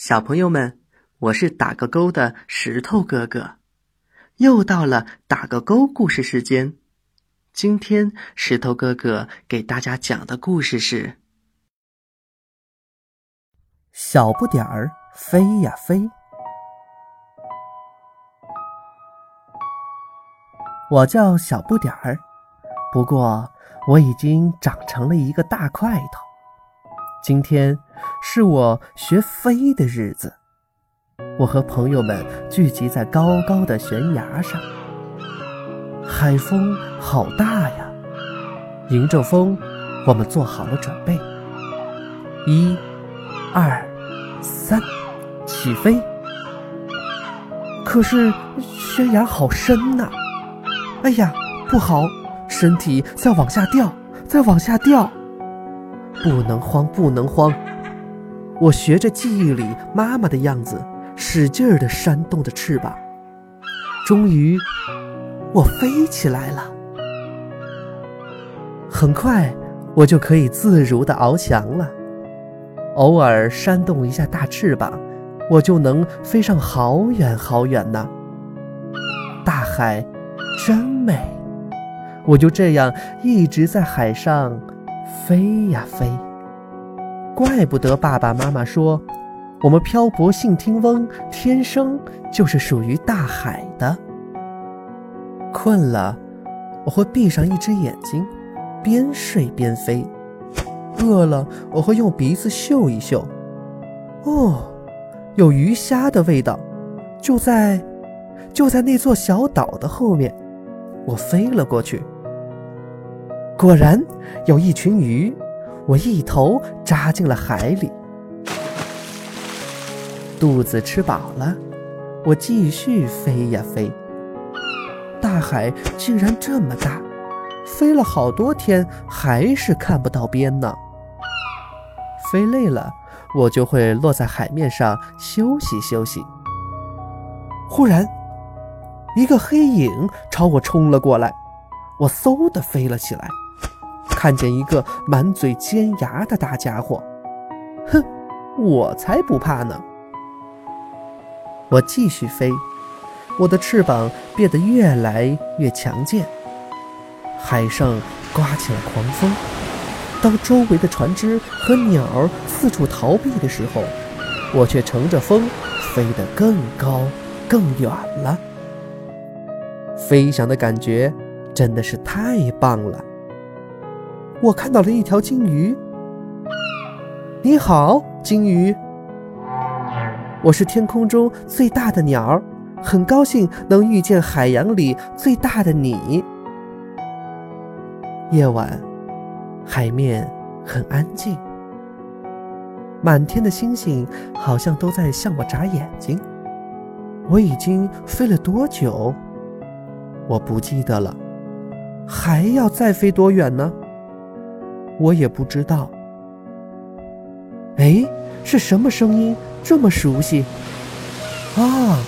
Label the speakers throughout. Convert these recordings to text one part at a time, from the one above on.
Speaker 1: 小朋友们，我是打个勾的石头哥哥，又到了打个勾故事时间。今天石头哥哥给大家讲的故事是《
Speaker 2: 小不点儿飞呀飞》。我叫小不点儿，不过我已经长成了一个大块头。今天是我学飞的日子，我和朋友们聚集在高高的悬崖上。海风好大呀！迎着风，我们做好了准备。一、二、三，起飞！可是悬崖好深呐！哎呀，不好，身体在往下掉，在往下掉！不能慌，不能慌！我学着记忆里妈妈的样子，使劲儿地扇动着翅膀。终于，我飞起来了。很快，我就可以自如地翱翔了。偶尔扇动一下大翅膀，我就能飞上好远好远呢。大海真美，我就这样一直在海上。飞呀飞，怪不得爸爸妈妈说，我们漂泊信听翁天生就是属于大海的。困了，我会闭上一只眼睛，边睡边飞；饿了，我会用鼻子嗅一嗅，哦，有鱼虾的味道，就在，就在那座小岛的后面。我飞了过去。果然有一群鱼，我一头扎进了海里。肚子吃饱了，我继续飞呀飞。大海竟然这么大，飞了好多天还是看不到边呢。飞累了，我就会落在海面上休息休息。忽然，一个黑影朝我冲了过来，我嗖的飞了起来。看见一个满嘴尖牙的大家伙，哼，我才不怕呢！我继续飞，我的翅膀变得越来越强健。海上刮起了狂风，当周围的船只和鸟儿四处逃避的时候，我却乘着风飞得更高更远了。飞翔的感觉真的是太棒了！我看到了一条金鱼。你好，金鱼。我是天空中最大的鸟儿，很高兴能遇见海洋里最大的你。夜晚，海面很安静，满天的星星好像都在向我眨眼睛。我已经飞了多久？我不记得了。还要再飞多远呢？我也不知道。哎，是什么声音这么熟悉？啊，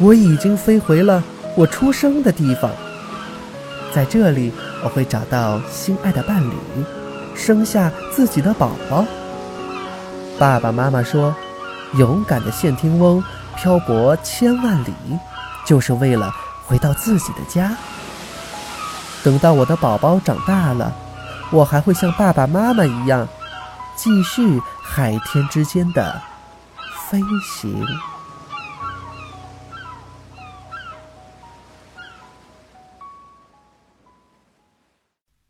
Speaker 2: 我已经飞回了我出生的地方。在这里，我会找到心爱的伴侣，生下自己的宝宝。爸爸妈妈说，勇敢的现听翁漂泊千万里，就是为了回到自己的家。等到我的宝宝长大了。我还会像爸爸妈妈一样，继续海天之间的飞行。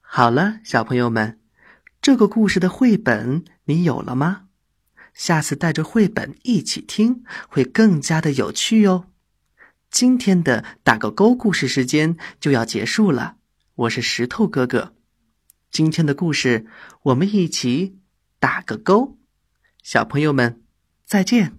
Speaker 1: 好了，小朋友们，这个故事的绘本你有了吗？下次带着绘本一起听，会更加的有趣哟。今天的打个勾故事时间就要结束了，我是石头哥哥。今天的故事，我们一起打个勾，小朋友们再见。